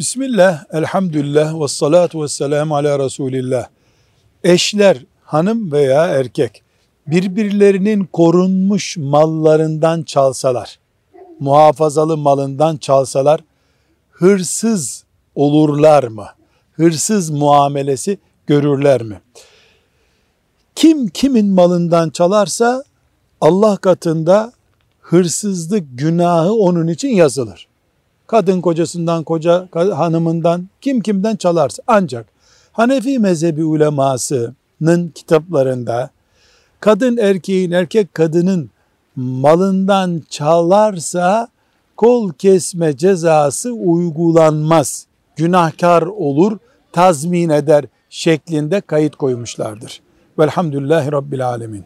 Bismillah, elhamdülillah ve salatu ve selamu ala Resulillah. Eşler, hanım veya erkek, birbirlerinin korunmuş mallarından çalsalar, muhafazalı malından çalsalar, hırsız olurlar mı? Hırsız muamelesi görürler mi? Kim kimin malından çalarsa Allah katında hırsızlık günahı onun için yazılır. Kadın kocasından, koca hanımından, kim kimden çalarsa. Ancak Hanefi mezhebi ulemasının kitaplarında kadın erkeğin, erkek kadının malından çalarsa kol kesme cezası uygulanmaz. Günahkar olur, tazmin eder şeklinde kayıt koymuşlardır. Velhamdülillahi Rabbil Alemin.